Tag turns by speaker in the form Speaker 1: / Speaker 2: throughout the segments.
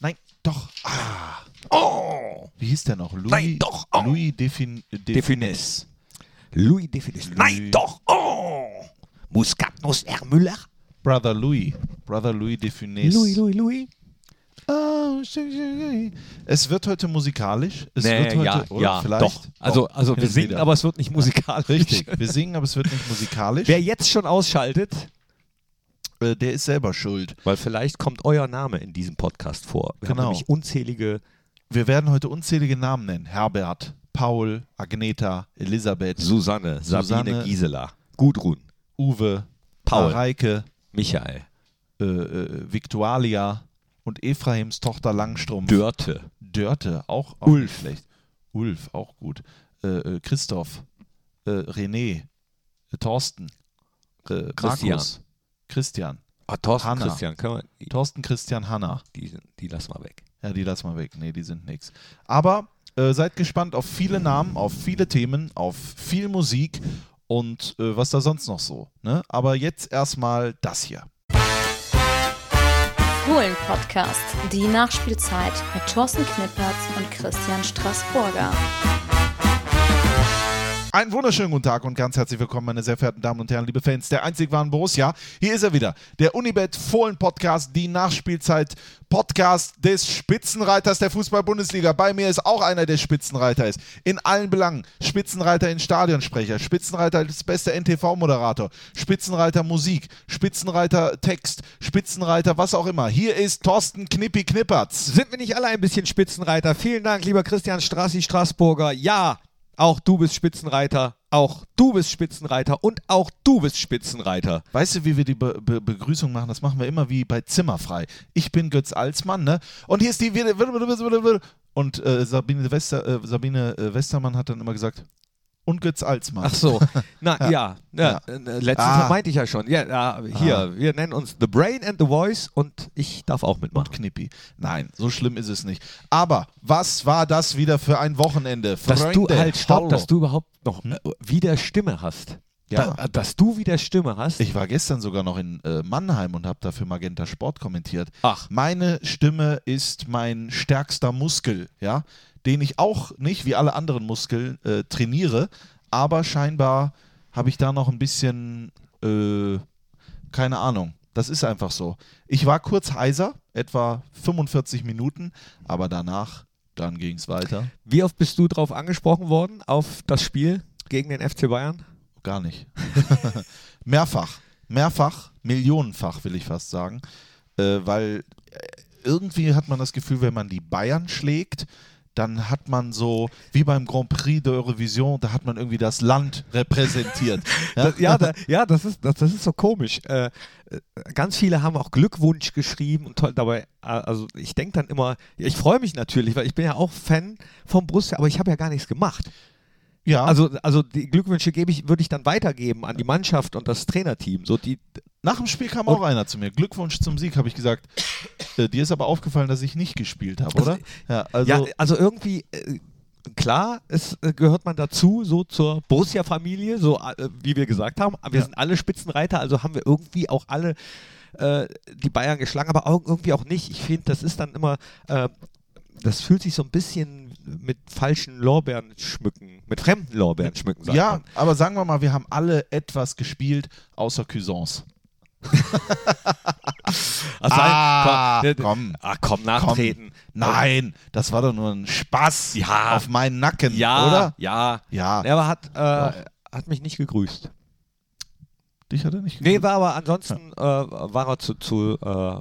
Speaker 1: Nein, doch. Ah.
Speaker 2: Oh!
Speaker 1: Wie hieß der noch? Louis,
Speaker 2: Nein, doch. Oh.
Speaker 1: Louis Defin,
Speaker 2: Defines. Louis Defines. Nein, doch. Oh! Muskatnuss R. Müller.
Speaker 1: Brother Louis. Brother Louis Defines.
Speaker 2: Louis, Louis, Louis.
Speaker 1: Oh, es wird heute musikalisch. Es
Speaker 2: Nee,
Speaker 1: wird heute,
Speaker 2: ja,
Speaker 1: oder?
Speaker 2: ja,
Speaker 1: Vielleicht.
Speaker 2: doch. Also,
Speaker 1: Doch,
Speaker 2: also wir singen,
Speaker 1: wieder.
Speaker 2: aber es wird nicht musikalisch.
Speaker 1: Richtig, wir singen, aber es wird nicht musikalisch.
Speaker 2: Wer jetzt schon ausschaltet,
Speaker 1: Äh, der ist selber schuld.
Speaker 2: weil vielleicht kommt euer Name in diesem Podcast vor. Wir
Speaker 1: Genau.
Speaker 2: haben nämlich unzählige
Speaker 1: Wir werden heute unzählige Namen nennen. Herbert, Paul, Agneta, Elisabeth,
Speaker 2: Susanne, Sabine,
Speaker 1: Susanne.
Speaker 2: Gisela, Gudrun,
Speaker 1: Uwe,
Speaker 2: Paul.
Speaker 1: Mareike,
Speaker 2: Michael,
Speaker 1: äh, äh, Viktualia und Ephraims Tochter Langstrumpf.
Speaker 2: Dörte,
Speaker 1: Dörte, auch, auch
Speaker 2: Ulf.
Speaker 1: schlecht. Ulf, auch gut. Äh, äh, Christoph, äh, René, Thorsten,
Speaker 2: Christian.
Speaker 1: Markus, Christian,
Speaker 2: ah, Thorsten,
Speaker 1: Hanna.
Speaker 2: Christian, können wir, die,
Speaker 1: Thorsten, Christian, Hanna.
Speaker 2: die, sind- die lassen wir weg.
Speaker 1: Ja, die lassen wir weg. Nee, die sind nix. Aber äh, seid gespannt auf viele Namen, auf viele Themen, auf viel Musik und äh, was da sonst noch so. Ne? Aber jetzt erstmal das hier.
Speaker 3: Fohlen Podcast, die Nachspielzeit mit Thorsten Knippertz und Christian Straßburger.
Speaker 1: Einen wunderschönen guten Tag und ganz herzlich willkommen, meine sehr verehrten Damen und Herren, liebe Fans der einzig wahren Borussia. Hier ist er wieder, der Unibet Fohlen Podcast, die Nachspielzeit Podcast des Spitzenreiters der Fußball-Bundesliga. Bei mir ist auch einer, der Spitzenreiter ist. In allen Belangen. Spitzenreiter in Stadionsprecher, Spitzenreiter als bester NTV-Moderator, Spitzenreiter Musik, Spitzenreiter Text, Spitzenreiter was auch immer. Hier ist Thorsten Knippi Knippertz.
Speaker 2: Sind wir nicht alle ein bisschen Spitzenreiter? Vielen Dank, lieber Christian Strassi Straßburger. Ja, auch du bist Spitzenreiter, auch du bist Spitzenreiter und auch du bist Spitzenreiter.
Speaker 1: Weißt du, wie wir die Be Be Begrüßung machen? Das machen wir immer wie bei Zimmerfrei. Ich bin Götz Alsmann, ne? Und hier ist die. Und äh, Sabine, Wester, äh, Sabine äh, Westermann hat dann immer gesagt, und Götz Alsmann.
Speaker 2: Ach so, na ja, ja.
Speaker 1: Ja.
Speaker 2: äh, letztens
Speaker 1: Ah.
Speaker 2: meinte ich ja schon. Ja, ja hier,
Speaker 1: Ah.
Speaker 2: wir nennen uns The Brain and the Voice und ich darf auch
Speaker 1: Und
Speaker 2: mitmachen.
Speaker 1: Knippi. Nein, so schlimm ist es nicht. Aber was war das wieder für ein Wochenende?
Speaker 2: Dass du
Speaker 1: Freunde,
Speaker 2: halt stopp,
Speaker 1: hallo.
Speaker 2: dass du überhaupt noch äh, wieder Stimme hast.
Speaker 1: Ja.
Speaker 2: Da, dass du wieder Stimme hast.
Speaker 1: Ich war gestern sogar noch in äh, Mannheim und habe dafür Magenta Sport kommentiert.
Speaker 2: Ach.
Speaker 1: Meine Stimme ist mein stärkster Muskel, ja, den ich auch nicht wie alle anderen Muskeln äh, trainiere, aber scheinbar habe ich da noch ein bisschen, äh, keine Ahnung. Das ist einfach so. Ich war kurz heiser, etwa 45 Minuten, aber danach, dann ging es weiter.
Speaker 2: Wie oft bist du drauf angesprochen worden auf das Spiel gegen den FC Bayern?
Speaker 1: Gar nicht. mehrfach, mehrfach, millionenfach will ich fast sagen, äh, weil äh, irgendwie hat man das Gefühl, wenn man die Bayern schlägt, dann hat man so, wie beim Grand Prix de Eurovision, da hat man irgendwie das Land repräsentiert. Ja?
Speaker 2: Das, ja, da, ja das, ist, das, das ist so komisch. Äh, äh, ganz viele haben auch Glückwunsch geschrieben und toll dabei. äh, Also ich denke dann immer, ich freue mich natürlich, weil ich bin ja auch Fan vom Borussia, aber ich habe ja gar nichts gemacht.
Speaker 1: ja.
Speaker 2: Also, also die Glückwünsche gebe ich, würde ich dann weitergeben an die Mannschaft und das Trainerteam. So die,
Speaker 1: nach dem Spiel kam auch einer zu mir. Glückwunsch zum Sieg, habe ich gesagt. Äh, dir ist aber aufgefallen, dass ich nicht gespielt habe, oder? Ja, also,
Speaker 2: ja, also irgendwie, äh, klar, es äh, gehört man dazu, so zur Borussia-Familie, so äh, wie wir gesagt haben. Wir
Speaker 1: Ja.
Speaker 2: sind alle Spitzenreiter, also haben wir irgendwie auch alle äh, die Bayern geschlagen, aber auch, irgendwie auch nicht. Ich finde, das ist dann immer, äh, das fühlt sich so ein bisschen mit falschen Lorbeeren schmücken, mit fremden Lorbeeren schmücken,
Speaker 1: ja
Speaker 2: man.
Speaker 1: aber sagen wir mal, wir haben alle etwas gespielt, außer Cuisance.
Speaker 2: Ach,
Speaker 1: Ah,
Speaker 2: komm,
Speaker 1: komm.
Speaker 2: Ach komm, nachtreten.
Speaker 1: Nein, das war doch nur ein Spaß
Speaker 2: Ja.
Speaker 1: auf meinen Nacken,
Speaker 2: Ja,
Speaker 1: oder?
Speaker 2: ja.
Speaker 1: Ja,
Speaker 2: Er hat, äh, hat mich nicht gegrüßt.
Speaker 1: Dich hat er nicht
Speaker 2: Nee, war aber ansonsten äh, war er zu, zu, äh,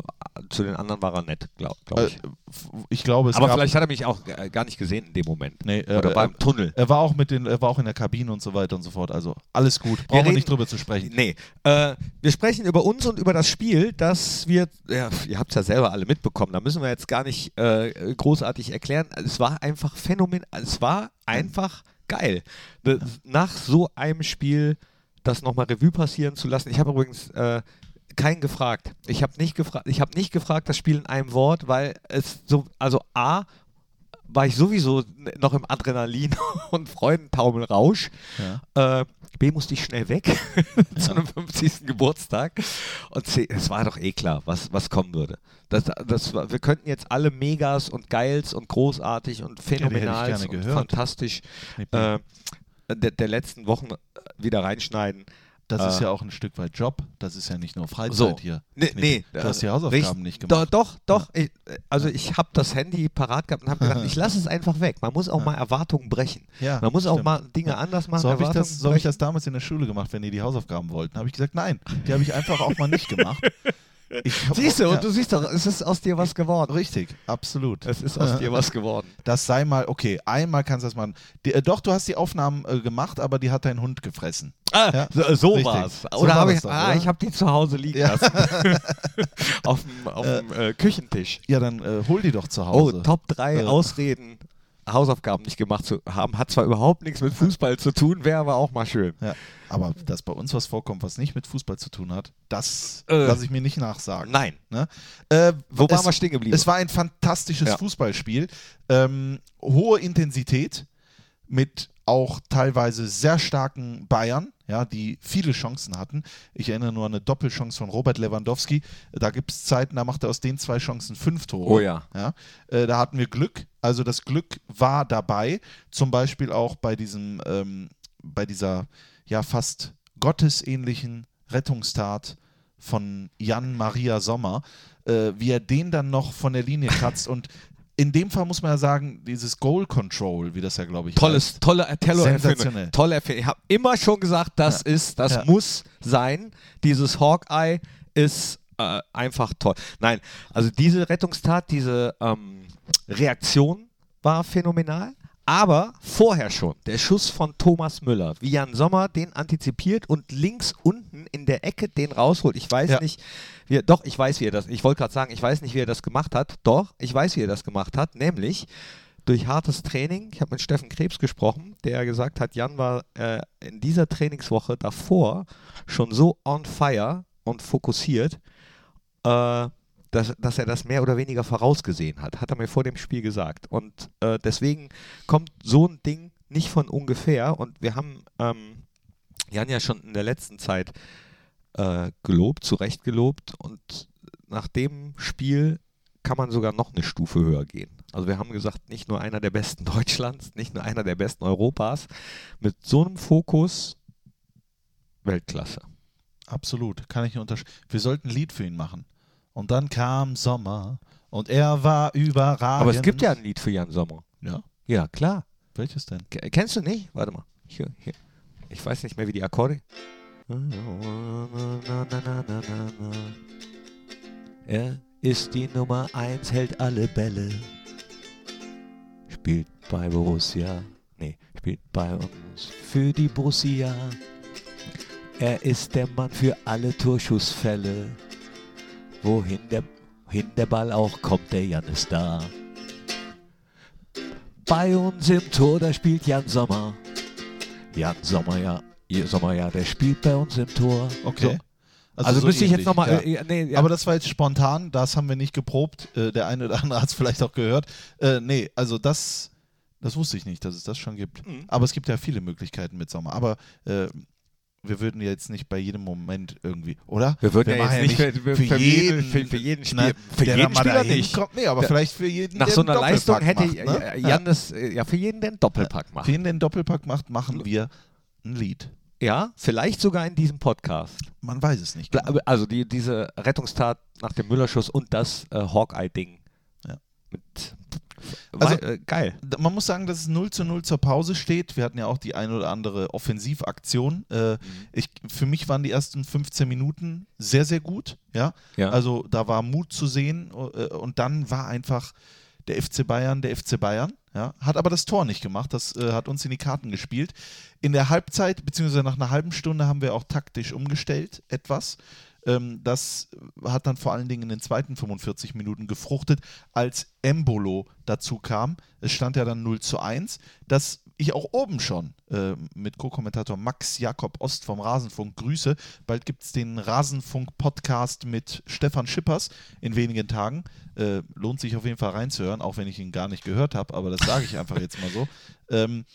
Speaker 2: zu den anderen war er nett, glaube glaub
Speaker 1: äh,
Speaker 2: ich.
Speaker 1: f- ich glaube, es
Speaker 2: aber vielleicht hat er mich auch äh, gar nicht gesehen in dem Moment.
Speaker 1: Nee, äh,
Speaker 2: Oder
Speaker 1: äh,
Speaker 2: beim Tunnel.
Speaker 1: er war auch mit den, er war auch in der Kabine und so weiter und so fort. Also alles gut,
Speaker 2: Wir
Speaker 1: brauchen wir
Speaker 2: reden-
Speaker 1: nicht drüber zu sprechen.
Speaker 2: Nee, äh, wir sprechen über uns und über das Spiel, das wir, ja, ihr habt es ja selber alle mitbekommen, da müssen wir jetzt gar nicht äh, großartig erklären. Es war einfach phänomen, es war einfach geil. Nach so einem Spiel das nochmal Revue passieren zu lassen. Ich habe übrigens äh, keinen gefragt. Ich habe nicht gefragt, ich habe nicht gefragt das Spiel in einem Wort, weil es so, also A, war ich sowieso noch im Adrenalin und Freudentaumelrausch.
Speaker 1: Ja.
Speaker 2: Äh, B musste ich schnell weg zu einem 50. Geburtstag. Und C, es war doch eh klar, was, was kommen würde. Das, das, war- wir könnten jetzt alle Megas und Geils und großartig und phänomenal
Speaker 1: gerne
Speaker 2: und
Speaker 1: gehört.
Speaker 2: fantastisch äh, der, der letzten Wochen äh, wieder reinschneiden.
Speaker 1: Das ist
Speaker 2: äh,
Speaker 1: ja auch ein Stück weit Job. Das ist ja nicht nur Freizeit
Speaker 2: So.
Speaker 1: hier.
Speaker 2: Nee, nee,
Speaker 1: Du hast die
Speaker 2: äh,
Speaker 1: Hausaufgaben nicht gemacht.
Speaker 2: doch, doch. Ich, äh, also ich habe das Handy parat gehabt und habe gedacht, ich lasse es einfach weg. Man muss auch mal Erwartungen brechen.
Speaker 1: Ja,
Speaker 2: Man muss auch
Speaker 1: stimmt.
Speaker 2: mal Dinge anders machen.
Speaker 1: So habe ich, das- so hab ich das damals in der Schule gemacht, wenn die die Hausaufgaben wollten. Habe ich gesagt, nein, die habe ich einfach auch mal nicht gemacht.
Speaker 2: Siehst du, und du siehst doch, es ist aus dir was geworden.
Speaker 1: Richtig, absolut.
Speaker 2: Es ist aus dir was geworden.
Speaker 1: Das sei mal, okay, einmal kannst du das machen. Die, äh, doch, du hast die Aufnahmen äh, gemacht, aber die hat dein Hund gefressen.
Speaker 2: Ah,
Speaker 1: Ja,
Speaker 2: so, so
Speaker 1: richtig.
Speaker 2: war's.
Speaker 1: So
Speaker 2: Oder
Speaker 1: war
Speaker 2: habe ich,
Speaker 1: doch,
Speaker 2: ah,
Speaker 1: oder?
Speaker 2: ich habe die zu Hause liegen
Speaker 1: Ja.
Speaker 2: lassen. auf dem, auf dem äh, Küchentisch.
Speaker 1: Ja, dann äh, hol die doch zu
Speaker 2: Oh,
Speaker 1: Hause.
Speaker 2: Top 3
Speaker 1: Äh.
Speaker 2: Ausreden, Hausaufgaben nicht gemacht zu haben. Hat zwar überhaupt nichts mit Fußball zu tun, wäre aber auch mal schön.
Speaker 1: Ja, aber dass bei uns was vorkommt, was nicht mit Fußball zu tun hat, das
Speaker 2: Äh.
Speaker 1: lasse ich mir nicht nachsagen.
Speaker 2: Nein.
Speaker 1: Ne? Äh,
Speaker 2: Wo
Speaker 1: es,
Speaker 2: waren wir stehen geblieben?
Speaker 1: Es war ein fantastisches
Speaker 2: Ja.
Speaker 1: Fußballspiel. Ähm, hohe Intensität mit auch teilweise sehr starken Bayern, ja, die viele Chancen hatten. Ich erinnere nur an eine Doppelchance von Robert Lewandowski. Da gibt es Zeiten, da macht er aus den zwei Chancen fünf Tore.
Speaker 2: Oh ja.
Speaker 1: Ja, äh, da hatten wir Glück. Also das Glück war dabei. Zum Beispiel auch bei diesem, ähm, bei dieser ja fast gottesähnlichen Rettungstat von Jan Maria Sommer, äh, wie er den dann noch von der Linie kratzt und in dem Fall muss man ja sagen, dieses Goal Control, wie das ja glaube ich
Speaker 2: Tolles, tolle Tello
Speaker 1: Sensationell.
Speaker 2: Tolle Erfindung. Ich habe immer schon gesagt, das ist, das
Speaker 1: Ja.
Speaker 2: muss sein. Dieses Hawkeye ist äh, einfach toll. Nein, also diese Rettungstat, diese ähm, Reaktion war phänomenal. Aber vorher schon, der Schuss von Thomas Müller, wie Jan Sommer den antizipiert und links unten in der Ecke den rausholt. Ich weiß
Speaker 1: Ja.
Speaker 2: nicht, wie er, doch, ich weiß, wie er das, ich wollte gerade sagen, ich weiß nicht, wie er das gemacht hat. Doch, ich weiß, wie er das gemacht hat, nämlich durch hartes Training. Ich habe mit Steffen Krebs gesprochen, der gesagt hat, Jan war äh, in dieser Trainingswoche davor schon so on fire und fokussiert, äh, dass, dass er das mehr oder weniger vorausgesehen hat. Hat er mir vor dem Spiel gesagt. Und äh, deswegen kommt so ein Ding nicht von ungefähr. Und wir haben ähm, Jan ja schon in der letzten Zeit äh, gelobt, zu Recht gelobt. Und nach dem Spiel kann man sogar noch eine Stufe höher gehen. Also wir haben gesagt, nicht nur einer der besten Deutschlands, nicht nur einer der besten Europas. Mit so einem Fokus Weltklasse.
Speaker 1: Absolut, kann ich nur unterschreiben. Wir sollten ein Lied für ihn machen. Und dann kam Sommer und er war überragend.
Speaker 2: Aber es gibt ja ein Lied für Jan Sommer.
Speaker 1: Ja,
Speaker 2: Ja, klar.
Speaker 1: welches denn?
Speaker 2: K- Kennst du nicht? Warte mal. Hier, hier. Ich weiß nicht mehr, wie die Akkorde. Er ist die Nummer 1, hält alle Bälle. Spielt bei Borussia. Nee, spielt bei uns für die Borussia. Er ist der Mann für alle Torschussfälle. Wohin der, hin der Ball auch kommt, der Jan ist da. Bei uns im Tor, da spielt Jan Sommer. Jan Sommer, ja. Sommer, ja, der spielt bei uns im Tor.
Speaker 1: Okay.
Speaker 2: So. Also,
Speaker 1: so
Speaker 2: müsste ich jetzt nochmal.
Speaker 1: ja.
Speaker 2: Äh, ja, nee, ja.
Speaker 1: Aber das war jetzt spontan, das haben wir nicht geprobt. Äh, der eine oder andere hat es vielleicht auch gehört. Äh, nee, also das, das wusste ich nicht, dass es das schon gibt.
Speaker 2: Mhm.
Speaker 1: Aber es gibt ja viele Möglichkeiten mit Sommer. Aber äh, wir würden jetzt nicht bei jedem Moment irgendwie, oder?
Speaker 2: wir würden ja
Speaker 1: machen
Speaker 2: jetzt nicht für, für, für, jeden, für, für jeden Spiel,
Speaker 1: ne,
Speaker 2: für
Speaker 1: der
Speaker 2: jeden
Speaker 1: da
Speaker 2: Spieler nicht.
Speaker 1: Kommt. Nee, aber
Speaker 2: Ja.
Speaker 1: vielleicht für jeden,
Speaker 2: Nach so einer Leistung hätte
Speaker 1: macht, ne?
Speaker 2: Jan das, äh, ja, für jeden, der einen Doppelpack macht.
Speaker 1: Für jeden, der einen Doppelpack macht, machen wir ein Lied.
Speaker 2: Ja, vielleicht sogar in diesem Podcast.
Speaker 1: Man weiß es nicht. Genau.
Speaker 2: Also die, diese Rettungstat nach dem Müllerschuss und das äh, Hawkeye-Ding.
Speaker 1: Ja.
Speaker 2: Mit,
Speaker 1: Also-
Speaker 2: war, äh, geil.
Speaker 1: Man muss sagen, dass es 0 zu 0 zur Pause steht. Wir hatten ja auch die ein oder andere Offensivaktion. Äh, ich, für mich waren die ersten 15 Minuten sehr, sehr gut. Ja?
Speaker 2: Ja.
Speaker 1: Also da war Mut zu sehen äh, und dann war einfach der FC Bayern der FC Bayern. Ja? Hat aber das Tor nicht gemacht. Das äh, hat uns in die Karten gespielt. In der Halbzeit, beziehungsweise nach einer halben Stunde, haben wir auch taktisch umgestellt etwas. Ähm, das hat dann vor allen Dingen in den zweiten 45 Minuten gefruchtet, als Embolo dazu kam. Es stand ja dann 0 zu 1. Das ich auch oben schon äh, mit Co-Kommentator Max Jakob Ost vom Rasenfunk grüße. Bald gibt es den Rasenfunk-Podcast mit Stefan Schippers in wenigen Tagen. Äh, lohnt sich auf jeden Fall reinzuhören, auch wenn ich ihn gar nicht gehört habe, aber das sage ich einfach jetzt mal so. Ähm,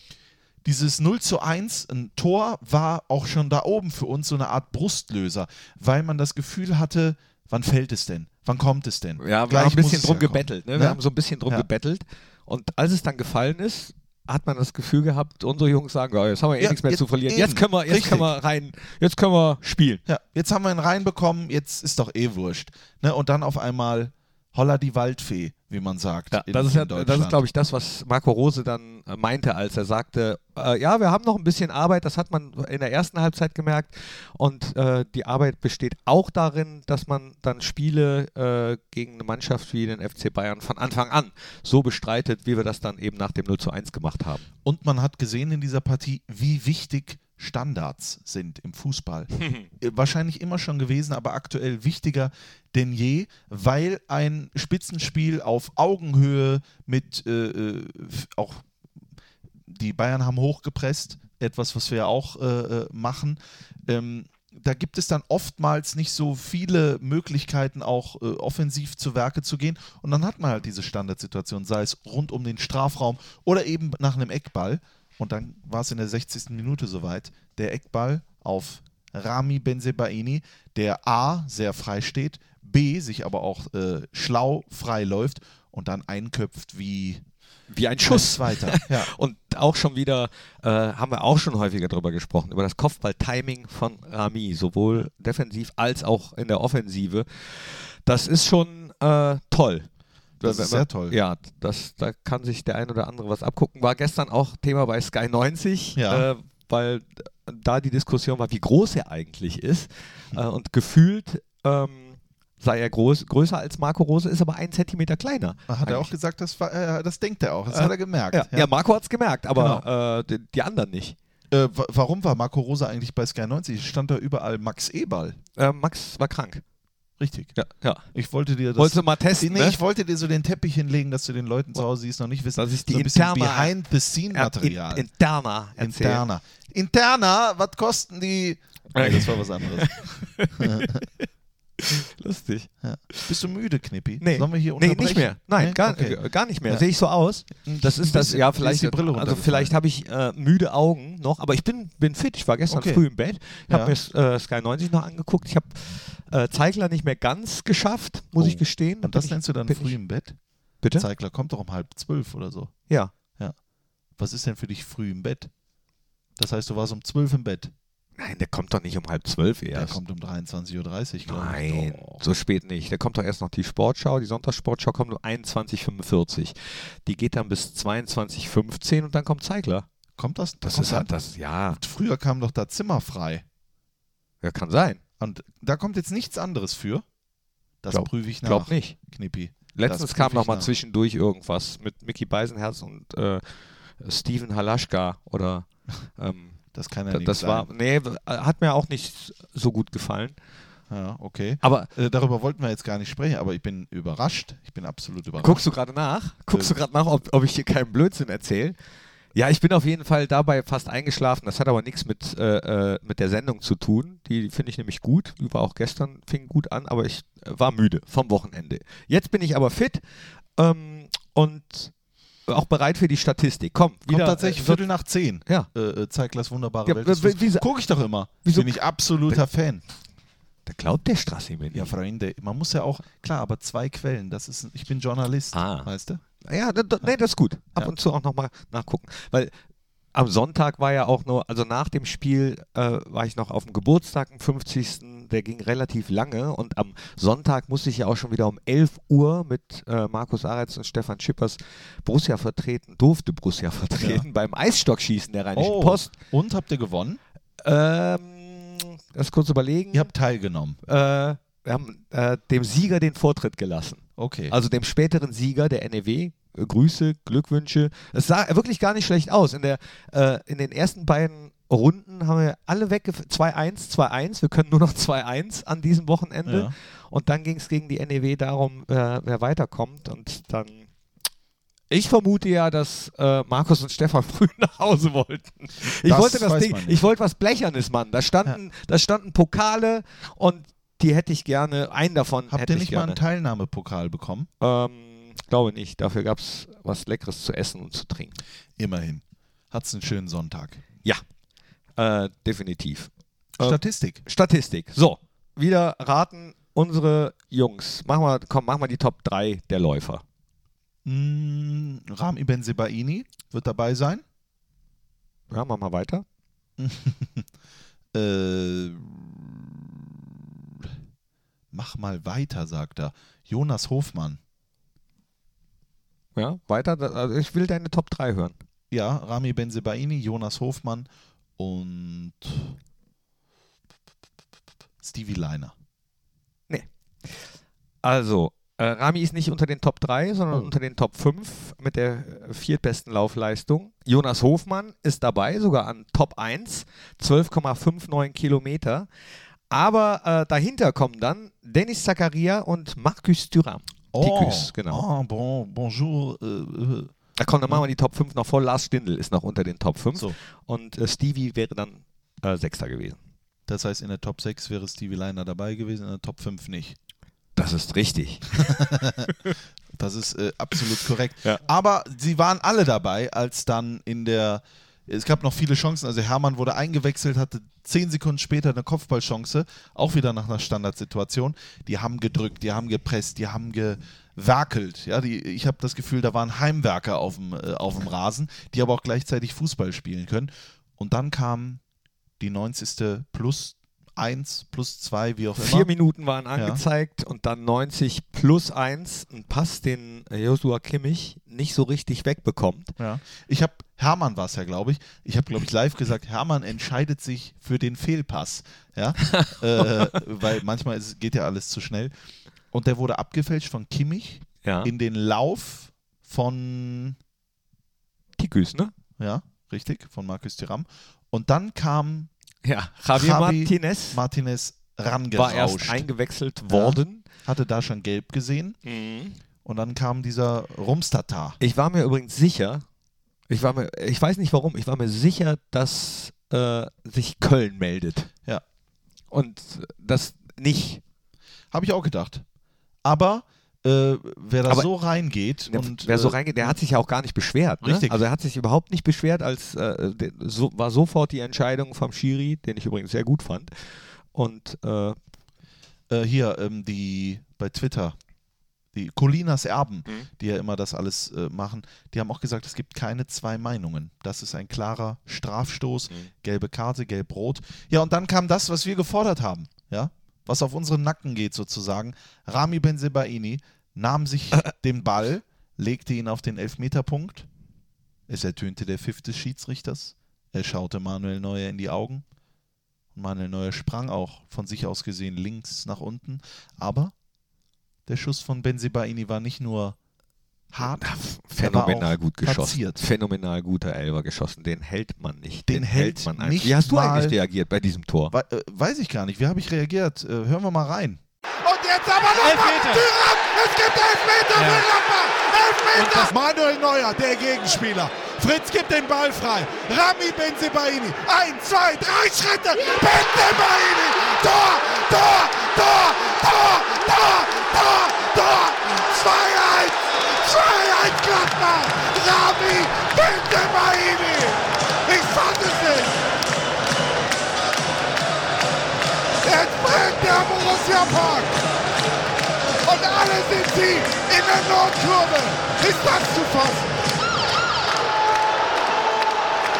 Speaker 1: dieses 0 zu 1, ein Tor, war auch schon da oben für uns so eine Art Brustlöser, weil man das Gefühl hatte, wann fällt es denn? Wann kommt es denn?
Speaker 2: Ja, wir haben ein bisschen drum
Speaker 1: ja
Speaker 2: gebettelt. Ne? Wir
Speaker 1: Ne?
Speaker 2: haben so ein bisschen drum
Speaker 1: Ja.
Speaker 2: gebettelt. Und als es dann gefallen ist, hat man das Gefühl gehabt, unsere Jungs sagen, ja, jetzt haben wir eh
Speaker 1: Ja,
Speaker 2: nichts mehr
Speaker 1: jetzt
Speaker 2: zu verlieren.
Speaker 1: eben,
Speaker 2: Jetzt können wir, jetzt
Speaker 1: richtig.
Speaker 2: können wir rein, jetzt können wir spielen.
Speaker 1: Ja, jetzt haben wir ihn reinbekommen, jetzt ist doch eh wurscht. Ne? Und dann auf einmal holla die Waldfee, wie man sagt.
Speaker 2: Ja,
Speaker 1: in-
Speaker 2: das ist, ja, das ist, glaube ich, das, was Marco Rose dann äh, meinte, als er sagte, äh, ja, wir haben noch ein bisschen Arbeit, das hat man in der ersten Halbzeit gemerkt. Und äh, die Arbeit besteht auch darin, dass man dann Spiele äh, gegen eine Mannschaft wie den FC Bayern von Anfang an so bestreitet, wie wir das dann eben nach dem 0 zu 1 gemacht haben.
Speaker 1: Und man hat gesehen in dieser Partie, wie wichtig Standards sind im Fußball. Äh, Wahrscheinlich immer schon gewesen, aber aktuell wichtiger denn je, weil ein Spitzenspiel auf Augenhöhe mit äh, äh, auch die Bayern haben hochgepresst, etwas, was wir ja auch äh, äh, machen. Ähm, da gibt es dann oftmals nicht so viele Möglichkeiten, auch äh, offensiv zu Werke zu gehen. Und dann hat man halt diese Standardsituation, sei es rund um den Strafraum oder eben nach einem Eckball. Und dann war es in der 60. Minute soweit. Der Eckball auf Rami Benzebaini, der A sehr frei steht, B sich aber auch äh, schlau frei läuft und dann einköpft wie
Speaker 2: Wie ein Schuss.
Speaker 1: Zweiter. Ja.
Speaker 2: Und auch schon wieder, äh, haben wir auch schon häufiger drüber gesprochen, über das Kopfball-Timing von Rami, sowohl defensiv als auch in der Offensive. Das ist schon äh, toll.
Speaker 1: Das ist sehr toll.
Speaker 2: Ja, das, da kann sich der ein oder andere was abgucken. War gestern auch Thema bei Sky 90,
Speaker 1: Ja.
Speaker 2: äh, weil da die Diskussion war, wie groß er eigentlich ist. Äh, und gefühlt ähm, sei er groß, größer als Marco Rose, ist aber ein Zentimeter kleiner.
Speaker 1: Hat er auch
Speaker 2: eigentlich.
Speaker 1: gesagt, das, war, äh, das denkt er auch. Das
Speaker 2: Äh,
Speaker 1: hat er gemerkt.
Speaker 2: Ja, ja. Marco hat es gemerkt, aber äh, die, die anderen nicht.
Speaker 1: Äh, wa- warum war Marco Rosa eigentlich bei Sky 90? Stand da überall Max Eberl.
Speaker 2: Äh, Max war krank.
Speaker 1: Richtig.
Speaker 2: Ja, ja.
Speaker 1: Ich wollte dir das.
Speaker 2: Wolltest du mal testen,
Speaker 1: nee,
Speaker 2: ne?
Speaker 1: ich wollte dir so den Teppich hinlegen, dass du den Leuten zu Hause, die es noch nicht wissen,
Speaker 2: Das ist die
Speaker 1: so ein bisschen Behind-the-Scene-Material.
Speaker 2: In, interna erzählen.
Speaker 1: Interna. Interna, was kosten die? Nee, das war was anderes.
Speaker 2: Lustig.
Speaker 1: Ja. Bist du müde, Knippi?
Speaker 2: Nee,
Speaker 1: Sollen wir hier
Speaker 2: nee
Speaker 1: unterbrechen?
Speaker 2: nicht mehr. Nein,
Speaker 1: Nee?
Speaker 2: gar,
Speaker 1: Okay.
Speaker 2: gar nicht mehr.
Speaker 1: Ja.
Speaker 2: Sehe ich so aus? Das ist das, ja, vielleicht,
Speaker 1: die Brille
Speaker 2: also vielleicht habe ich äh, müde Augen noch, aber ich bin, bin fit. Ich war gestern
Speaker 1: Okay.
Speaker 2: früh im Bett. Ich
Speaker 1: Ja.
Speaker 2: habe mir äh, Sky 90 noch angeguckt. Ich habe äh, Zeigler nicht mehr ganz geschafft, muss
Speaker 1: Oh.
Speaker 2: ich gestehen.
Speaker 1: Und das nennst du dann früh
Speaker 2: ich-
Speaker 1: im Bett?
Speaker 2: Bitte?
Speaker 1: Zeigler kommt doch um halb zwölf oder so.
Speaker 2: Ja.
Speaker 1: Was ist denn für dich früh im Bett? Das heißt, du warst um zwölf im Bett.
Speaker 2: Nein, der kommt doch nicht um halb zwölf
Speaker 1: Der
Speaker 2: erst.
Speaker 1: kommt um 23.30 Uhr, glaube ich.
Speaker 2: Nein,
Speaker 1: Doch.
Speaker 2: so spät nicht. Da kommt doch erst noch die Sportschau. Die Sonntagssportschau kommt um 21.45 Die geht dann bis 22.15 und dann kommt Zeigler.
Speaker 1: Kommt das?
Speaker 2: Das
Speaker 1: kommt
Speaker 2: ist halt das, ja,
Speaker 1: Früher kam doch da Zimmer frei.
Speaker 2: ja, kann sein.
Speaker 1: Und da kommt jetzt nichts anderes für. Das
Speaker 2: Glaub-
Speaker 1: prüfe ich nach,
Speaker 2: Glaub nicht.
Speaker 1: Knippi.
Speaker 2: Letztens kam noch
Speaker 1: ich
Speaker 2: mal
Speaker 1: nach.
Speaker 2: zwischendurch irgendwas mit Mickey Beisenherz und äh, Steven Halaschka oder ähm,
Speaker 1: Das kann ja nicht
Speaker 2: das
Speaker 1: sein.
Speaker 2: war, nee, hat mir auch nicht so gut gefallen.
Speaker 1: Ja, okay.
Speaker 2: Aber
Speaker 1: Äh, darüber wollten wir jetzt gar nicht sprechen, aber ich bin überrascht. Ich bin absolut überrascht.
Speaker 2: guckst du gerade nach? Guckst
Speaker 1: Äh.
Speaker 2: du gerade nach, ob, ob ich hier keinen Blödsinn erzähle? Ja, ich bin auf jeden Fall dabei fast eingeschlafen. Das hat aber nichts mit, äh, äh, mit der Sendung zu tun. Die finde ich nämlich gut. Die war auch gestern, fing gut an, aber ich äh, war müde vom Wochenende. Jetzt bin ich aber fit ähm, und auch bereit für die Statistik. Komm, wieder.
Speaker 1: Kommt tatsächlich
Speaker 2: äh,
Speaker 1: Viertel nach zehn.
Speaker 2: Ja.
Speaker 1: Äh, äh, Zeiglers wunderbare
Speaker 2: Ja,
Speaker 1: Welt. des
Speaker 2: w-
Speaker 1: Fußballs.
Speaker 2: wieso-
Speaker 1: Guck ich doch immer.
Speaker 2: Wieso-
Speaker 1: Bin ich absoluter Fan.
Speaker 2: Da glaubt der Strassi mir nicht.
Speaker 1: Ja, Freunde, man muss ja auch, klar, aber zwei Quellen. Das ist, ich bin Journalist,
Speaker 2: Ah.
Speaker 1: weißt du?
Speaker 2: Ja, da, da, nee, das ist gut. Ab
Speaker 1: Ja.
Speaker 2: und zu auch nochmal nachgucken. Weil am Sonntag war ja auch nur, also nach dem Spiel äh, war ich noch auf dem Geburtstag, am 50. Der ging relativ lange und am Sonntag musste ich ja auch schon wieder um 11 Uhr mit äh, Markus Aretz und Stefan Schippers Borussia vertreten, durfte Borussia vertreten beim Eisstockschießen der Rheinischen
Speaker 1: Oh.
Speaker 2: Post.
Speaker 1: Und habt ihr gewonnen?
Speaker 2: Ähm, das kurz überlegen.
Speaker 1: Ihr habt teilgenommen.
Speaker 2: äh, wir haben äh, dem Sieger den Vortritt gelassen.
Speaker 1: Okay.
Speaker 2: Also dem späteren Sieger der NEW. Äh, Grüße, Glückwünsche. Es sah wirklich gar nicht schlecht aus. In, der, äh, in den ersten beiden Runden haben wir alle wegge 2-1, 2-1. Wir können nur noch 2-1 an diesem Wochenende.
Speaker 1: Ja.
Speaker 2: Und dann ging es gegen die NEW darum, wer, wer weiterkommt. Und dann Ich vermute ja, dass äh, Markus und Stefan früh nach Hause wollten. Ich
Speaker 1: Das
Speaker 2: wollte das Ding, ich wollte was Blechernes, Mann. Da standen, da standen Pokale und die hätte ich gerne, einen davon
Speaker 1: Habt ihr
Speaker 2: ich
Speaker 1: nicht mal
Speaker 2: gerne.
Speaker 1: einen Teilnahmepokal bekommen?
Speaker 2: Ähm, glaube nicht. Dafür gab es was Leckeres zu essen und zu trinken.
Speaker 1: Immerhin. Hat's einen schönen Sonntag.
Speaker 2: Ja, äh, definitiv. Ähm,
Speaker 1: Statistik.
Speaker 2: Statistik. So, wieder raten unsere Jungs. Mach mal, komm, mach mal die Top 3 der Läufer.
Speaker 1: Mm, Rami Benzebaini wird dabei sein.
Speaker 2: Ja, mach mal weiter.
Speaker 1: Äh, mach mal weiter, sagt er. Jonas Hofmann.
Speaker 2: Ja, weiter. Also ich will deine Top 3 hören.
Speaker 1: Ja, Rami Benzebaini, Jonas Hofmann und Stevie Leiner.
Speaker 2: Also, äh, Rami ist nicht unter den Top 3, sondern
Speaker 1: Oh.
Speaker 2: unter den Top 5 mit der äh, viertbesten Laufleistung. Jonas Hofmann ist dabei, sogar an Top 1, 12,59 Kilometer. Aber äh, dahinter kommen dann Dennis Zakaria und Marcus Thuram. Ticus, genau.
Speaker 1: Oh, bon, bonjour. Äh, äh,
Speaker 2: Da kommen dann machen wir die Top 5 noch voll. Lars Stindl ist noch unter den Top 5.
Speaker 1: so,
Speaker 2: Und äh, Stevie wäre dann äh, Sechster gewesen.
Speaker 1: das heißt, in der Top 6 wäre Stevie Leiner dabei gewesen, in der Top 5 nicht.
Speaker 2: Das ist richtig.
Speaker 1: Das ist äh, absolut korrekt.
Speaker 2: Ja.
Speaker 1: Aber sie waren alle dabei, als dann in der. Es gab noch viele Chancen. Also Hermann wurde eingewechselt, hatte zehn Sekunden später eine Kopfballchance, auch wieder nach einer Standardsituation. Die haben gedrückt, die haben gepresst, die haben gewerkelt. Ja, die, ich habe das Gefühl, da waren Heimwerker auf dem, äh, auf dem Rasen, die aber auch gleichzeitig Fußball spielen können. Und dann kam die 90. plus 1, plus 2, wie auch immer.
Speaker 2: Vier Minuten waren angezeigt und dann 90 plus 1. Ein Pass, den Joshua Kimmich nicht so richtig wegbekommt.
Speaker 1: Ja. Ich habe, Hermann war es ja, glaube ich. Ich habe, glaube ich, live gesagt, Hermann entscheidet sich für den Fehlpass. Ja? äh, weil manchmal ist, geht ja alles zu schnell. Und der wurde abgefälscht von Kimmich
Speaker 2: Ja.
Speaker 1: in den Lauf von,
Speaker 2: Ticus, ne?
Speaker 1: ja, richtig, von Markus Thuram. Und dann kam
Speaker 2: Ja. Javier
Speaker 1: Javi
Speaker 2: Martinez
Speaker 1: Martinez
Speaker 2: war erst
Speaker 1: rangerauscht.
Speaker 2: eingewechselt worden.
Speaker 1: hatte da schon gelb gesehen. Und dann kam dieser Rumstatar.
Speaker 2: Ich war mir übrigens sicher, ich war mir, ich weiß nicht warum, ich war mir sicher, dass äh, sich Köln meldet.
Speaker 1: Ja.
Speaker 2: Und das nicht.
Speaker 1: Habe ich auch gedacht. Aber äh, wer da
Speaker 2: Aber-
Speaker 1: so reingeht
Speaker 2: Der,
Speaker 1: und
Speaker 2: wer so
Speaker 1: äh,
Speaker 2: reingeht, der hat sich ja auch gar nicht beschwert. Ne?
Speaker 1: Richtig.
Speaker 2: Also er hat sich überhaupt nicht beschwert, als äh, so, war sofort die Entscheidung vom Schiri, den ich übrigens sehr gut fand. Und äh,
Speaker 1: äh, hier, ähm, die bei Twitter, die Colinas Erben,
Speaker 2: Mhm.
Speaker 1: die ja immer das alles äh, machen, die haben auch gesagt, es gibt keine zwei Meinungen. Das ist ein klarer Strafstoß,
Speaker 2: Mhm.
Speaker 1: gelbe Karte, gelb-rot. Ja, und dann kam das, was wir gefordert haben, ja, was auf unseren Nacken geht sozusagen. Rami Benzebaini nahm sich den Ball, legte ihn auf den Elfmeterpunkt. Es ertönte der Pfiff des Schiedsrichters. Er schaute Manuel Neuer in die Augen. Und Manuel Neuer sprang auch von sich aus gesehen links nach unten. Aber der Schuss von Benzebaini war nicht nur hart,
Speaker 2: phänomenal
Speaker 1: auch
Speaker 2: gut geschossen.
Speaker 1: platziert.
Speaker 2: Phänomenal guter Elfer geschossen. Den hält man nicht.
Speaker 1: Den hält
Speaker 2: man
Speaker 1: nicht
Speaker 2: Wie hast du
Speaker 1: mal-
Speaker 2: eigentlich reagiert bei diesem Tor?
Speaker 1: We äh, weiß ich gar nicht. Wie habe ich reagiert? Äh, hören wir mal rein.
Speaker 4: Und jetzt aber noch
Speaker 5: Elfmeter.
Speaker 4: Thuram! Es gibt Elfmeter
Speaker 5: Ja.
Speaker 4: für Gladbach! Elfmeter!
Speaker 5: Manuel Neuer, der Gegenspieler. Fritz gibt den Ball frei. Rami Benzebaini.
Speaker 4: Ein, zwei, drei Schritte! Benzebaini! Tor! Tor! Tor! Tor! Tor! Tor! Tor! 2-1! 2-1 Gladbach! Rami Benzebaini! Ich fand es nicht! Jetzt brennt der Borussia Park! Und alle sind sie in der Nordkurve! Ist das zu fassen?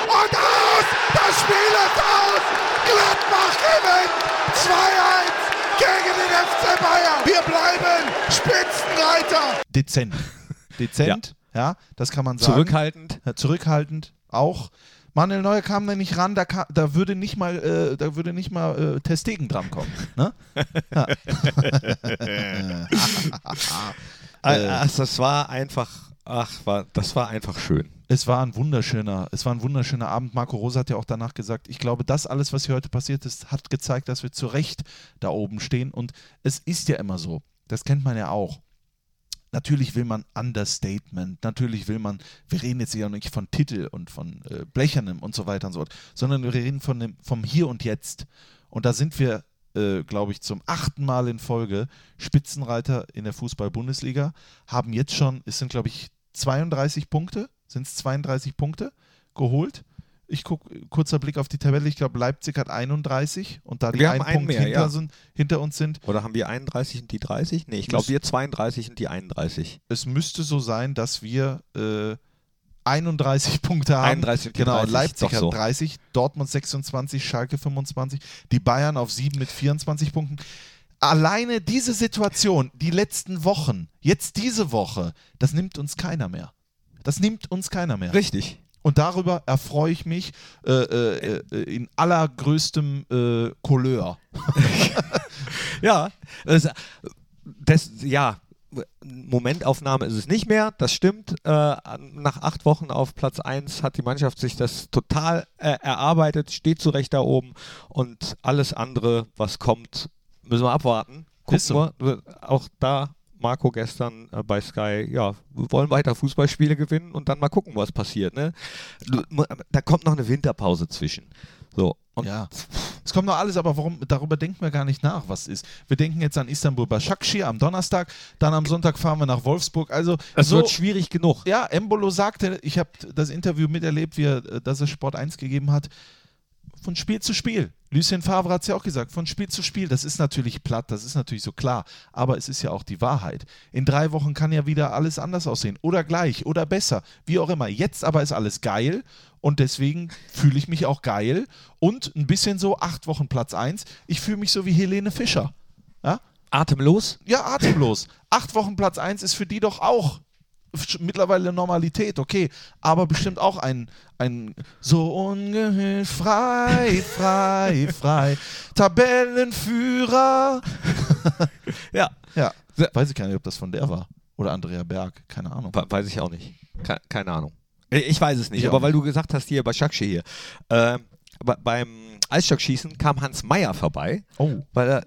Speaker 4: Und aus! Das Spiel ist aus! Gladbach gewinnt! 2-1 gegen den FC Bayern! Wir bleiben Spitzenreiter!
Speaker 1: Dezent. Dezent, ja. das kann man sagen.
Speaker 2: Zurückhaltend.
Speaker 1: Ja, zurückhaltend auch. Manuel Neuer kam da nicht ran, da, ka- da würde nicht mal, äh, da würde nicht mal äh, Testegen drankommen. Ne?
Speaker 2: Äh, also das war einfach, ach, war, das war einfach schön.
Speaker 1: Es war ein wunderschöner, es war ein wunderschöner Abend. Marco Rosa hat ja auch danach gesagt, ich glaube, das alles, was hier heute passiert ist, hat gezeigt, dass wir zu Recht da oben stehen. Und es ist ja immer so, das kennt man ja auch. Natürlich will man Understatement, natürlich will man, wir reden jetzt ja nicht von Titel und von äh, Blechernem und so weiter und so fort, sondern wir reden von dem, vom Hier und Jetzt. Und da sind wir, äh, glaube ich, zum achten Mal in Folge Spitzenreiter in der Fußball-Bundesliga, haben jetzt schon, es sind, glaube ich, 32 Punkte, sind es 32 Punkte geholt. Ich gucke, kurzer Blick auf die Tabelle, ich glaube, Leipzig hat 31 und da die
Speaker 2: Wir
Speaker 1: einen
Speaker 2: einen
Speaker 1: Punkt
Speaker 2: mehr,
Speaker 1: hinter,
Speaker 2: ja.
Speaker 1: sind, hinter uns sind,
Speaker 2: Oder haben wir 31 und die 30? Nee, ich glaube, wir 32 und die 31.
Speaker 1: es müsste so sein, dass wir äh, 31 Punkte haben.
Speaker 2: 31 und die
Speaker 1: genau,
Speaker 2: 30,
Speaker 1: Leipzig hat
Speaker 2: so.
Speaker 1: 30, Dortmund 26, Schalke 25, die Bayern auf 7 mit 24 Punkten. Alleine diese Situation, die letzten Wochen, jetzt diese Woche, das nimmt uns keiner mehr. Das nimmt uns keiner mehr.
Speaker 2: Richtig.
Speaker 1: Und darüber erfreue ich mich äh, äh, äh, in allergrößtem äh, Couleur.
Speaker 2: Ja, das, das, ja, Momentaufnahme ist es nicht mehr, das stimmt. Äh, nach acht Wochen auf Platz 1 hat die Mannschaft sich das total äh, erarbeitet, steht zu Recht da oben und alles andere, was kommt, müssen wir abwarten. Gucken wir, auch da Marco gestern äh, bei Sky, ja, wir wollen weiter Fußballspiele gewinnen und dann mal gucken, was passiert. Ne? Du- Da kommt noch eine Winterpause zwischen. So, und
Speaker 1: Ja. Es kommt noch alles, aber warum, darüber denken wir gar nicht nach, was ist. Wir denken jetzt an Istanbul Başakşehir am Donnerstag, dann am Sonntag fahren wir nach Wolfsburg. Also
Speaker 2: es
Speaker 1: so,
Speaker 2: wird schwierig genug.
Speaker 1: ja, Embolo sagte, ich habe das Interview miterlebt, wie er, äh, dass er Sport 1 gegeben hat, von Spiel zu Spiel. Lucien Favre hat es ja auch gesagt, von Spiel zu Spiel. Das ist natürlich platt, das ist natürlich so klar, aber es ist ja auch die Wahrheit. In drei Wochen kann ja wieder alles anders aussehen oder gleich oder besser, wie auch immer. Jetzt aber ist alles geil und deswegen fühle ich mich auch geil und ein bisschen so acht Wochen Platz 1. Ich fühle mich so wie Helene Fischer. Ja,
Speaker 2: Atemlos?
Speaker 1: ja, atemlos. Acht Wochen Platz 1 ist für die doch auch mittlerweile Normalität, okay. Aber bestimmt auch ein, ein so ungehüllt frei, frei, frei. Tabellenführer.
Speaker 2: Ja.
Speaker 1: Ja, weiß ich gar nicht, ob das von der war. Oder Andrea Berg, keine Ahnung.
Speaker 2: We- Weiß ich auch nicht. Ke keine Ahnung. Ich- weiß es nicht,
Speaker 1: Ich
Speaker 2: aber weil du gesagt hast, hier bei Schakshi hier. Äh, be- beim Eisstockschießen kam Hans Meyer vorbei,
Speaker 1: Oh,
Speaker 2: weil er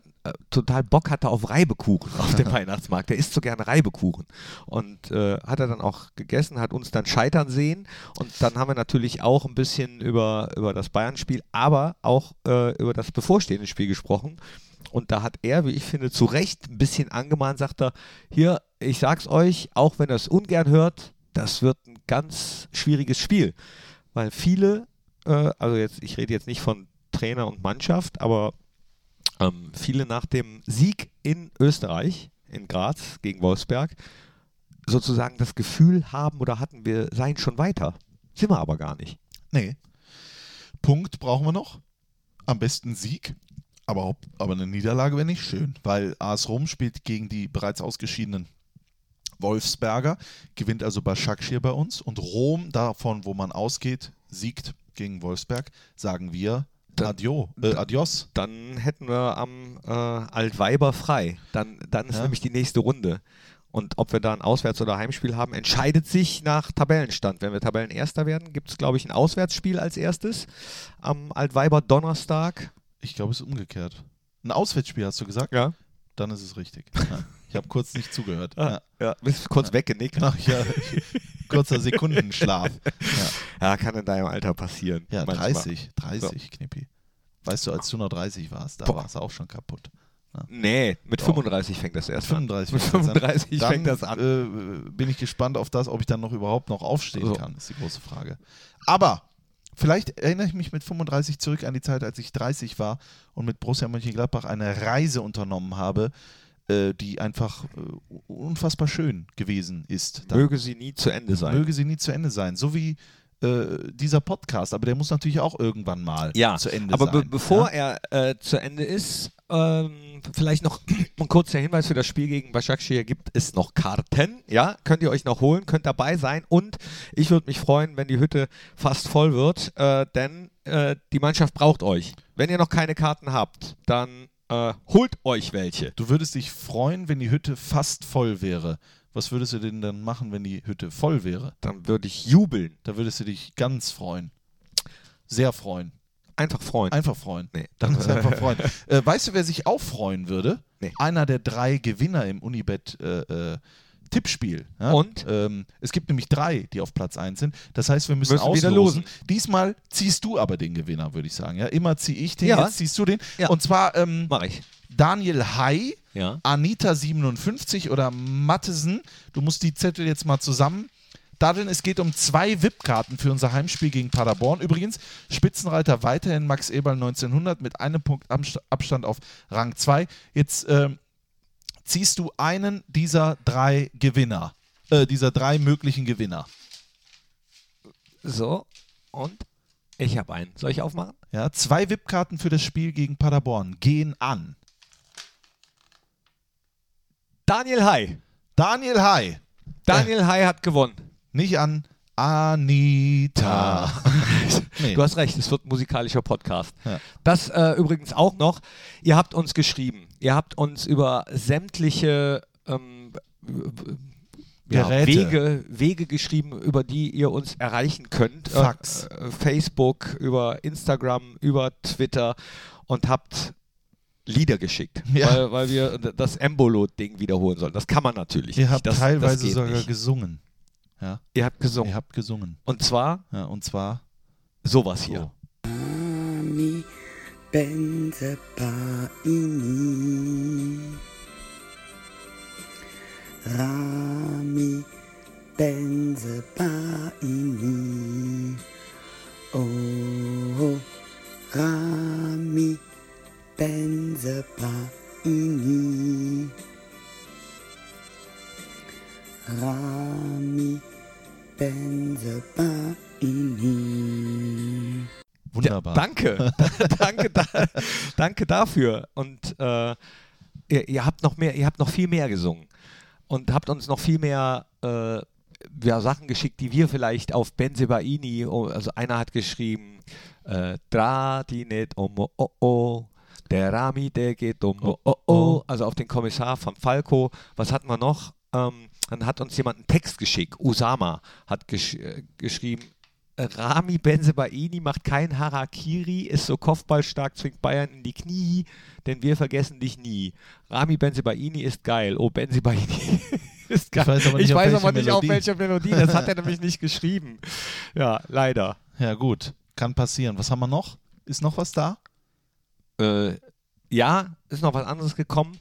Speaker 2: total Bock hatte auf Reibekuchen auf dem Weihnachtsmarkt. Der isst so gerne Reibekuchen. Und äh, hat er dann auch gegessen, hat uns dann scheitern sehen. Und dann haben wir natürlich auch ein bisschen über, über das Bayern-Spiel, aber auch äh, über das bevorstehende Spiel gesprochen. Und da hat er, wie ich finde, zu Recht ein bisschen angemahnt, sagt er, hier, ich sag's euch, auch wenn ihr es ungern hört, das wird ein ganz schwieriges Spiel. Weil viele, äh, also jetzt, ich rede jetzt nicht von Trainer und Mannschaft, aber ähm, viele nach dem Sieg in Österreich, in Graz gegen Wolfsberg, sozusagen das Gefühl haben oder hatten, wir seien schon weiter. Sind wir aber gar nicht.
Speaker 1: nee. Punkt brauchen wir noch. Am besten Sieg. Aber, aber eine Niederlage wäre nicht schön, weil AS Rom spielt gegen die bereits ausgeschiedenen Wolfsberger, gewinnt also Başakşehir bei uns und Rom, davon wo man ausgeht, siegt gegen Wolfsberg, sagen wir
Speaker 2: Dann-
Speaker 1: Adio, äh, Adios.
Speaker 2: Dann hätten wir am äh, Altweiber frei. Dann, dann ist
Speaker 1: Ja.
Speaker 2: nämlich die nächste Runde. Und ob wir da ein Auswärts- oder Heimspiel haben, entscheidet sich nach Tabellenstand. Wenn wir Tabellenerster werden, gibt es, glaube ich, ein Auswärtsspiel als erstes am Altweiber Donnerstag.
Speaker 1: Ich glaube, es ist umgekehrt. Ein Auswärtsspiel hast du gesagt?
Speaker 2: Ja.
Speaker 1: Dann ist es richtig. Ja. Ich habe kurz nicht zugehört. Ja.
Speaker 2: ja. Bist kurz weggenickt.
Speaker 1: Genau, ja. Kurzer Sekundenschlaf. Ja.
Speaker 2: Ja, kann in deinem Alter passieren.
Speaker 1: Ja,
Speaker 2: manchmal.
Speaker 1: 30, 30, Knippi. Weißt du, als du noch 30 warst, da warst du auch schon kaputt.
Speaker 2: Nee, mit
Speaker 1: Doch.
Speaker 2: 35 fängt das erst
Speaker 1: 35
Speaker 2: an. Mit
Speaker 1: fängt das an.
Speaker 2: 35
Speaker 1: Dann,
Speaker 2: fängt das an.
Speaker 1: Äh, bin ich gespannt auf das, ob ich dann noch überhaupt noch aufstehen
Speaker 2: So.
Speaker 1: kann, ist die große Frage. Aber vielleicht erinnere ich mich mit 35 zurück an die Zeit, als ich 30 war und mit Borussia Mönchengladbach eine Reise unternommen habe, äh, die einfach äh, unfassbar schön gewesen ist. Da
Speaker 2: Möge sie nie zu Ende sein.
Speaker 1: möge sie nie zu Ende sein. So wie äh, dieser Podcast, aber der muss natürlich auch irgendwann mal
Speaker 2: ja,
Speaker 1: zu Ende
Speaker 2: aber
Speaker 1: sein.
Speaker 2: be bevor
Speaker 1: ja?
Speaker 2: er äh, zu Ende ist, ähm, vielleicht noch ein kurzer Hinweis für das Spiel gegen Başakşehir gibt es noch Karten, ja, könnt ihr euch noch holen, könnt dabei sein und ich würde mich freuen, wenn die Hütte fast voll wird, äh, denn äh, die Mannschaft braucht euch. Wenn ihr noch keine Karten habt, dann äh, holt euch welche.
Speaker 1: Du würdest dich freuen, wenn die Hütte fast voll wäre. Was würdest du denn dann machen, wenn die Hütte voll wäre?
Speaker 2: Dann würde ich jubeln.
Speaker 1: Da würdest du dich ganz freuen. Sehr freuen.
Speaker 2: Einfach freuen.
Speaker 1: Einfach freuen.
Speaker 2: Nee.
Speaker 1: Dann ist einfach freuen. Äh, weißt du, wer sich auch freuen würde?
Speaker 2: Nee.
Speaker 1: Einer der drei Gewinner im Unibet äh, äh, Tippspiel. Ja?
Speaker 2: Und?
Speaker 1: Ähm, es gibt nämlich drei, die auf Platz 1 sind. Das heißt, wir müssen,
Speaker 2: Müssen wieder
Speaker 1: auslosen.
Speaker 2: losen.
Speaker 1: Diesmal ziehst du aber den Gewinner, würde ich sagen. Ja? Immer ziehe ich den,
Speaker 2: Ja.
Speaker 1: jetzt ziehst du den.
Speaker 2: Ja.
Speaker 1: Und zwar ähm,
Speaker 2: Mach ich.
Speaker 1: Daniel Hai,
Speaker 2: Ja.
Speaker 1: Anita57 oder Mattesen. Du musst die Zettel jetzt mal zusammen. Daddeln, es geht um zwei VIP-Karten für unser Heimspiel gegen Paderborn. Übrigens, Spitzenreiter weiterhin Max Eberl 1900 mit einem Punkt Abst- Abstand auf Rang 2. Jetzt ähm, ziehst du einen dieser drei Gewinner, äh, dieser drei möglichen Gewinner.
Speaker 2: So. Und ich habe einen. Soll ich aufmachen?
Speaker 1: Ja, zwei VIP-Karten für das Spiel gegen Paderborn gehen an.
Speaker 2: Daniel Hai.
Speaker 1: Daniel Hai,
Speaker 2: Daniel Hai hat gewonnen.
Speaker 1: nicht an Anita. Nee.
Speaker 2: Du hast recht, es wird ein musikalischer Podcast.
Speaker 1: Ja.
Speaker 2: Das äh, übrigens auch noch. Ihr habt uns geschrieben. Ihr habt uns über sämtliche ähm, ja. Wege, Wege geschrieben, über die ihr uns erreichen könnt.
Speaker 1: Fax.
Speaker 2: Äh, äh, Facebook, über Instagram, über Twitter und habt Lieder geschickt,
Speaker 1: Ja.
Speaker 2: weil, weil wir das Embolo-Ding wiederholen sollen. Das kann man natürlich
Speaker 1: Ihr
Speaker 2: nicht.
Speaker 1: habt
Speaker 2: das,
Speaker 1: teilweise
Speaker 2: das
Speaker 1: sogar
Speaker 2: nicht.
Speaker 1: gesungen. Ja,
Speaker 2: Ihr habt gesungen.
Speaker 1: ihr habt gesungen.
Speaker 2: Und zwar
Speaker 1: Ja, und zwar
Speaker 2: sowas hier.
Speaker 1: so.
Speaker 6: Ami Benze Paini Rami Benze Paini Oh Rami Benze Paini Rami Benze Paini
Speaker 1: Wunderbar.
Speaker 2: Ja, danke. danke, da, danke dafür. Und äh, ihr, ihr habt noch mehr, ihr habt noch viel mehr gesungen und habt uns noch viel mehr äh, ja, Sachen geschickt, die wir vielleicht auf Benzebaini, oh, also einer hat geschrieben, äh, Dra die net um oh oh, der Rami, der geht um oh oh, oh. also auf den Kommissar von Falco. Was hatten wir noch? Ähm, dann hat uns jemand einen Text geschickt. Usama hat gesch äh, geschrieben, Rami Benzebaini macht kein Harakiri, ist so kopfballstark, zwingt Bayern in die Knie, denn wir vergessen dich nie. Rami Benzebaini ist geil. Oh, Benzebaini ist geil.
Speaker 1: weiß aber nicht,
Speaker 2: ich
Speaker 1: auf
Speaker 2: weiß
Speaker 1: welche
Speaker 2: aber nicht, auf welcher Melodie. Das hat er nämlich nicht geschrieben. Ja, leider.
Speaker 1: Ja, gut. Kann passieren. Was haben wir noch? Ist noch was da?
Speaker 2: Äh, ja, ist noch was anderes gekommen.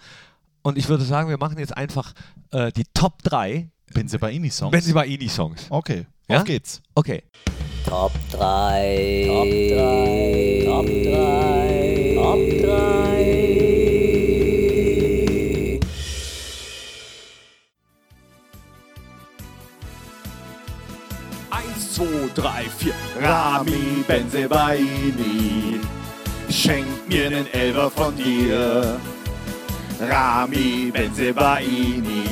Speaker 2: Und ich würde sagen, wir machen jetzt einfach äh, die Top 3
Speaker 1: Benzebaini-Songs?
Speaker 2: Benzebaini-Songs.
Speaker 1: okay,
Speaker 2: Ja?
Speaker 1: auf geht's.
Speaker 2: Okay.
Speaker 7: Top 3. Top 3. Top 3. Top 3.
Speaker 8: Eins, zwei, drei, vier. Rami Benzebaini, schenk mir nen Elfer von dir. Rami Benzebaini,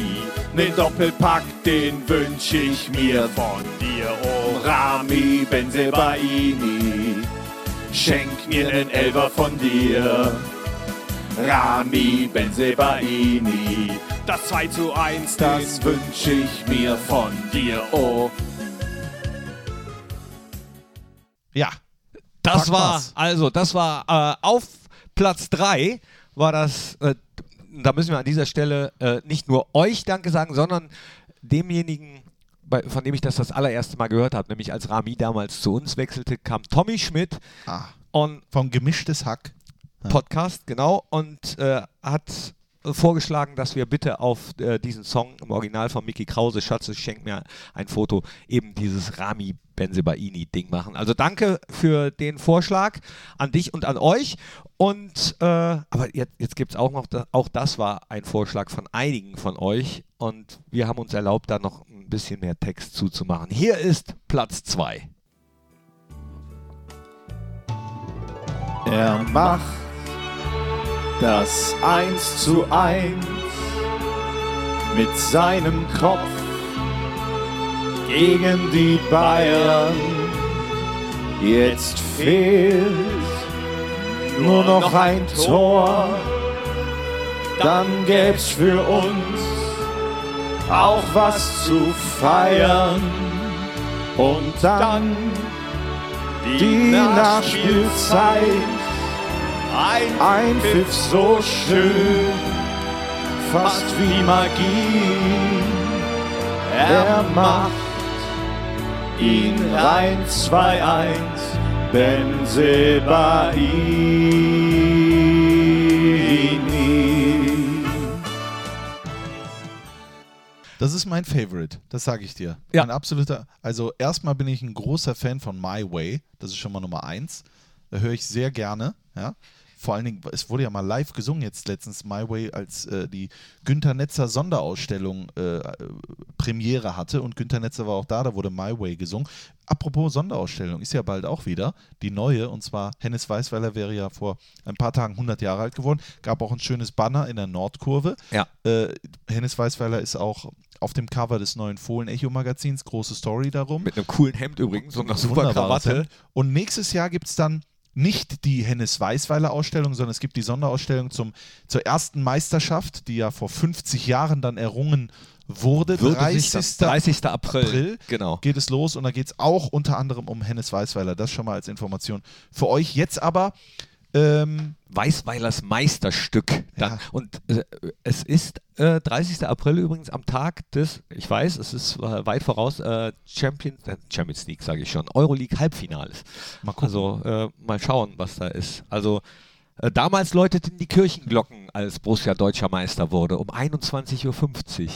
Speaker 8: nen Doppelpack, den wünsch ich mir von dir. Oh, Rami Benzebaini, schenk mir nen Elfer von dir. Rami Benzebaini, das 2 zu 1, das wünsch ich mir von dir. Oh,
Speaker 1: Ja,
Speaker 2: Das
Speaker 1: Pack
Speaker 2: war,
Speaker 1: was.
Speaker 2: also, das war äh, auf Platz 3 war das, äh, da müssen wir an dieser Stelle äh, nicht nur euch Danke sagen, sondern demjenigen, bei, von dem ich das das allererste Mal gehört habe, nämlich als Rami damals zu uns wechselte, kam Tommy Schmidt
Speaker 1: ah,
Speaker 2: und
Speaker 1: vom Gemischtes Hack.
Speaker 2: Podcast, genau, und äh, hat vorgeschlagen, dass wir bitte auf äh, diesen Song im Original von Mickey Krause, Schatze, schenk mir ein Foto, eben dieses Rami Benzebaini-Ding machen. Also danke für den Vorschlag an dich und an euch. Und äh, aber jetzt, jetzt gibt es auch noch, auch das war ein Vorschlag von einigen von euch und wir haben uns erlaubt, da noch ein bisschen mehr Text zuzumachen. Hier ist Platz 2.
Speaker 8: Er macht das Eins zu Eins mit seinem Kopf gegen die Bayern. Jetzt fehlt nur noch ein Tor, dann gäb's für uns auch was zu feiern. Und dann die Nachspielzeit. Ein Pfiff so schön, fast wie Magie. er macht ihn rein 2-1. Benzebaini.
Speaker 1: Das ist mein Favorite, das sage ich dir.
Speaker 2: Ja.
Speaker 1: Ein absoluter, also erstmal bin ich ein großer Fan von My Way, das ist schon mal Nummer eins. Da höre ich sehr gerne, ja. Vor allen Dingen, es wurde ja mal live gesungen jetzt letztens My Way, als äh, die Günter Netzer Sonderausstellung äh, äh, Premiere hatte und Günter Netzer war auch da, da wurde My Way gesungen. Apropos Sonderausstellung, ist ja bald auch wieder die neue und zwar Hennes Weißweiler wäre ja vor ein paar Tagen 100 Jahre alt geworden, gab auch ein schönes Banner in der Nordkurve.
Speaker 2: Ja.
Speaker 1: Äh, Hennes Weißweiler ist auch auf dem Cover des neuen Fohlen-Echo-Magazins, große Story darum.
Speaker 2: Mit einem coolen Hemd übrigens und einer super Krawatte.
Speaker 1: Hemd. Und nächstes Jahr gibt es dann nicht die Hennes Weißweiler Ausstellung, sondern es gibt die Sonderausstellung zum, zur ersten Meisterschaft, die ja vor 50 Jahren dann errungen wurde.
Speaker 2: Würde
Speaker 1: 30.
Speaker 2: sich dann- 30. April.
Speaker 1: April
Speaker 2: Genau.
Speaker 1: geht es los und da geht es auch unter anderem um Hennes Weißweiler. Das schon mal als Information für euch. Jetzt aber ähm,
Speaker 2: Weißweilers Meisterstück. Dann,
Speaker 1: Ja.
Speaker 2: Und äh, es ist äh, 30. April übrigens am Tag des, ich weiß, es ist äh, weit voraus, äh, Champions, äh, Champions League sage ich schon, Euroleague Halbfinales.
Speaker 1: Mal gucken.
Speaker 2: Also äh, mal schauen, was da ist. Also äh, damals läuteten die Kirchenglocken, als Borussia deutscher Meister wurde, um 21.50 Uhr.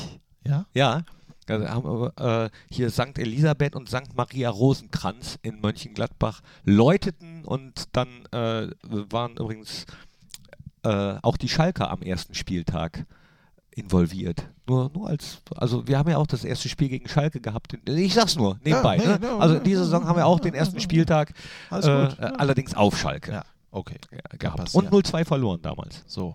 Speaker 1: ja,
Speaker 2: Ja. Da haben äh, hier St. Elisabeth und St. Maria Rosenkranz in Mönchengladbach läuteten und dann äh, waren übrigens äh, auch die Schalker am ersten Spieltag involviert. Nur, nur als, also wir haben ja auch das erste Spiel gegen Schalke gehabt. Ich sag's nur, nebenbei.
Speaker 1: nee,
Speaker 2: ne?
Speaker 1: no,
Speaker 2: Also
Speaker 1: no,
Speaker 2: in dieser
Speaker 1: no,
Speaker 2: Saison haben wir auch den ersten Spieltag äh, äh, allerdings auf Schalke
Speaker 1: ja, okay.
Speaker 2: gehabt.
Speaker 1: passieren.
Speaker 2: Und 0-2 verloren damals.
Speaker 1: So.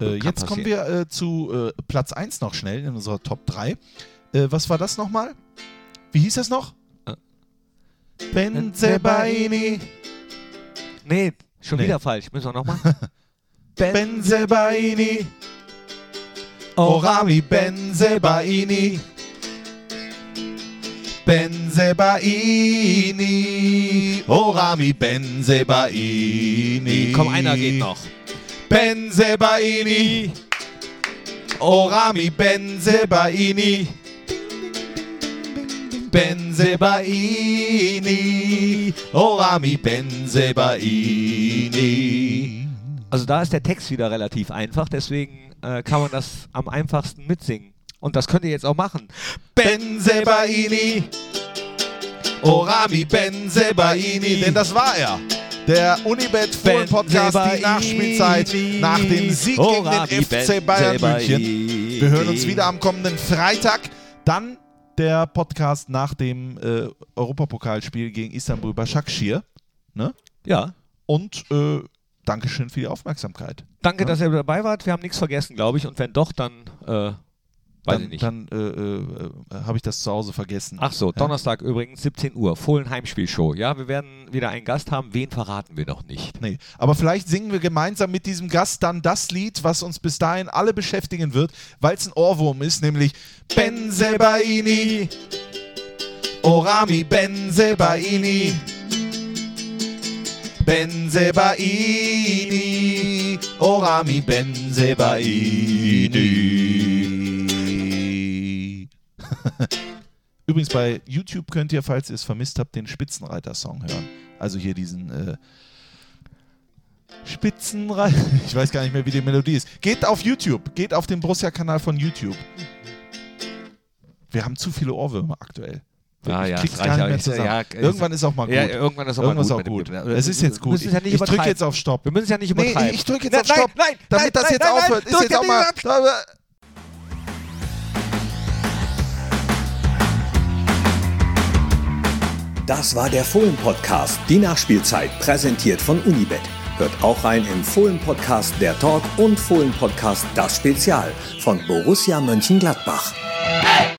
Speaker 1: Äh, jetzt kommen wir äh, zu äh, Platz 1 noch schnell in unserer Top 3. Äh, was war das nochmal? Wie hieß das noch?
Speaker 2: Äh.
Speaker 1: Benzebaini.
Speaker 2: Nee, schon
Speaker 1: Nee.
Speaker 2: wieder falsch. Müssen wir nochmal?
Speaker 1: Benzebaini. Orami Benzebaini. Benzebaini. Orami Benzebaini.
Speaker 2: Komm, einer geht noch.
Speaker 1: Benzebaini. Orami Benzebaini. Benzebaini. Orami Benzebaini.
Speaker 2: Also da ist der Text wieder relativ einfach, deswegen äh, kann man das am einfachsten mitsingen. Und das könnt ihr jetzt auch machen.
Speaker 1: Benzebaini. Orami Benzebaini. Denn das war er. Der Unibet Fohlen Podcast, die Nachspielzeit nach dem Sieg gegen den FC Bayern München. Wir hören uns wieder am kommenden Freitag. Dann der Podcast nach dem äh, Europapokalspiel gegen Istanbul Başakşehir. Ne?
Speaker 2: Ja.
Speaker 1: Und äh, Dankeschön für die Aufmerksamkeit.
Speaker 2: Danke,
Speaker 1: Ja.
Speaker 2: dass ihr dabei wart. Wir haben nichts vergessen, glaube ich. Und wenn doch, dann äh, weiß
Speaker 1: dann
Speaker 2: ich nicht.
Speaker 1: dann äh, äh, äh, habe ich das zu Hause vergessen.
Speaker 2: Ach so,
Speaker 1: Ja.
Speaker 2: Donnerstag übrigens, 17 Uhr, Fohlen Heimspielshow. Ja, wir werden wieder einen Gast haben. Wen verraten wir noch nicht?
Speaker 1: Nee, aber vielleicht singen wir gemeinsam mit diesem Gast dann das Lied, was uns bis dahin alle beschäftigen wird, weil es ein Ohrwurm ist, nämlich Benzebaini. Orami Benzebaini. Benzebaini. Orami Benzebaini. Übrigens bei YouTube könnt ihr, falls ihr es vermisst habt, den Spitzenreiter-Song hören. Also hier diesen äh, Spitzenreiter. Ich weiß gar nicht mehr, wie die Melodie ist. Geht auf YouTube. Geht auf den Borussia-Kanal von YouTube. Wir haben zu viele Ohrwürmer aktuell.
Speaker 2: Ah,
Speaker 1: ich
Speaker 2: ja,
Speaker 1: krieg's gar nicht
Speaker 2: ja.
Speaker 1: mehr
Speaker 2: Ist-
Speaker 1: zusammen.
Speaker 2: ja, ist-
Speaker 1: irgendwann ist auch mal gut.
Speaker 2: Ja, irgendwann ist auch
Speaker 1: irgendwann
Speaker 2: mal
Speaker 1: ist
Speaker 2: gut.
Speaker 1: auch
Speaker 2: mit
Speaker 1: gut. Es ist jetzt gut.
Speaker 2: ja
Speaker 1: ich drücke jetzt auf Stopp.
Speaker 2: Wir müssen es ja nicht
Speaker 1: Nee,
Speaker 2: übertreiben.
Speaker 1: ich drücke jetzt
Speaker 2: Nein,
Speaker 1: auf Stopp,
Speaker 2: Nein, nein,
Speaker 1: damit
Speaker 2: nein,
Speaker 1: das jetzt
Speaker 2: nein,
Speaker 1: aufhört. Ist jetzt auch mal.
Speaker 9: Das war der Fohlen-Podcast, die Nachspielzeit, präsentiert von Unibet. Hört auch rein im Fohlen-Podcast Der Talk und Fohlen-Podcast Das Spezial von Borussia Mönchengladbach.